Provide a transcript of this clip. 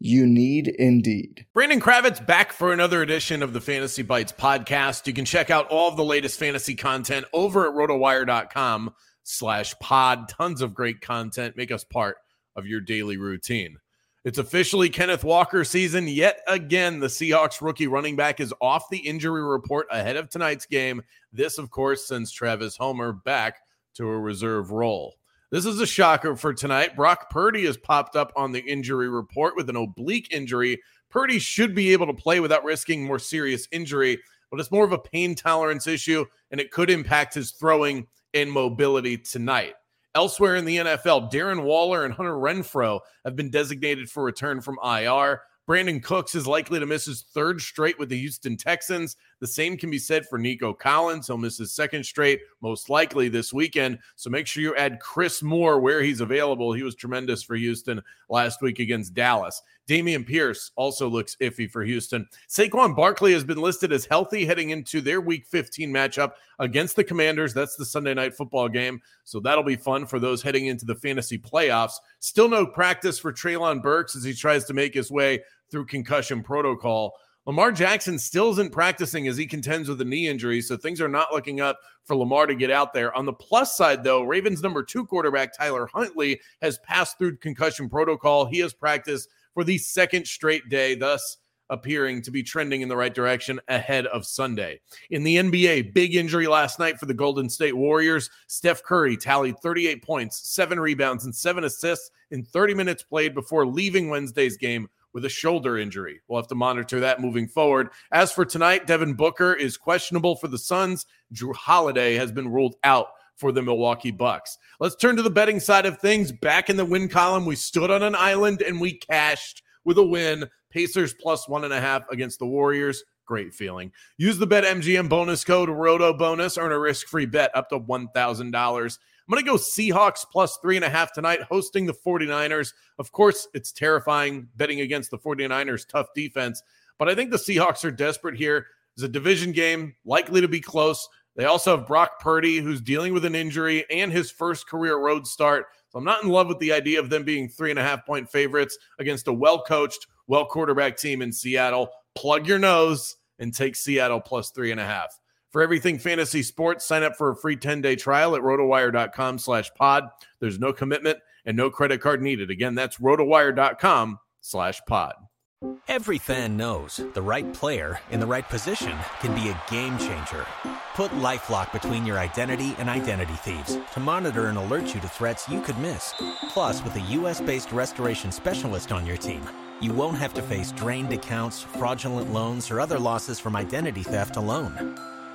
You need Indeed. Brandon Kravitz back for another edition of the Fantasy Bites podcast. You can check out all of the latest fantasy content over at rotowire.com slash pod. Tons of great content. Make us part of your daily routine. It's officially Kenneth Walker season. Yet again, the Seahawks rookie running back is off the injury report ahead of tonight's game. This, of course, sends Travis Homer back to a reserve role. This is a shocker for tonight. Brock Purdy has popped up on the injury report with an oblique injury. Purdy should be able to play without risking more serious injury, but it's more of a pain tolerance issue, and it could impact his throwing and mobility tonight. Elsewhere in the NFL, Darren Waller and Hunter Renfrow have been designated for return from IR. Brandin Cooks is likely to miss his third straight with the Houston Texans. The same can be said for Nico Collins. He'll miss his second straight, most likely this weekend. So make sure you add Chris Moore where he's available. He was tremendous for Houston last week against Dallas. Dameon Pierce also looks iffy for Houston. Saquon Barkley has been listed as healthy heading into their week 15 matchup against the Commanders. That's the Sunday night football game. So that'll be fun for those heading into the fantasy playoffs. Still no practice for Treylon Burks as he tries to make his way through concussion protocol. Lamar Jackson still isn't practicing as he contends with a knee injury, so things are not looking up for Lamar to get out there. On the plus side, though, Ravens number two quarterback Tyler Huntley has passed through concussion protocol. He has practiced for the second straight day, thus appearing to be trending in the right direction ahead of Sunday. In the NBA, big injury last night for the Golden State Warriors. Steph Curry tallied 38 points, seven rebounds, and seven assists in 30 minutes played before leaving Wednesday's game with a shoulder injury. We'll have to monitor that moving forward. As for tonight, Devin Booker is questionable for the Suns. Jrue Holiday has been ruled out for the Milwaukee Bucks. Let's turn to the betting side of things. Back in the win column, we stood on an island and we cashed with a win. Pacers plus one and a half against the Warriors. Great feeling. Use the BetMGM bonus code ROTO bonus. Earn a risk free bet up to $1,000. I'm going to go Seahawks plus three and a half tonight, hosting the 49ers. Of course, it's terrifying betting against the 49ers' tough defense, but I think the Seahawks are desperate here. It's a division game, likely to be close. They also have Brock Purdy, who's dealing with an injury and his first career road start. So I'm not in love with the idea of them being three and a half point favorites against a well coached, well quarterback team in Seattle. Plug your nose and take Seattle plus three and a half. For everything fantasy sports, sign up for a free 10-day trial at rotowire.com slash pod. There's no commitment and no credit card needed. Again, that's rotowire.com slash pod. Every fan knows the right player in the right position can be a game changer. Put LifeLock between your identity and identity thieves to monitor and alert you to threats you could miss. Plus, with a U.S.-based restoration specialist on your team, you won't have to face drained accounts, fraudulent loans, or other losses from identity theft alone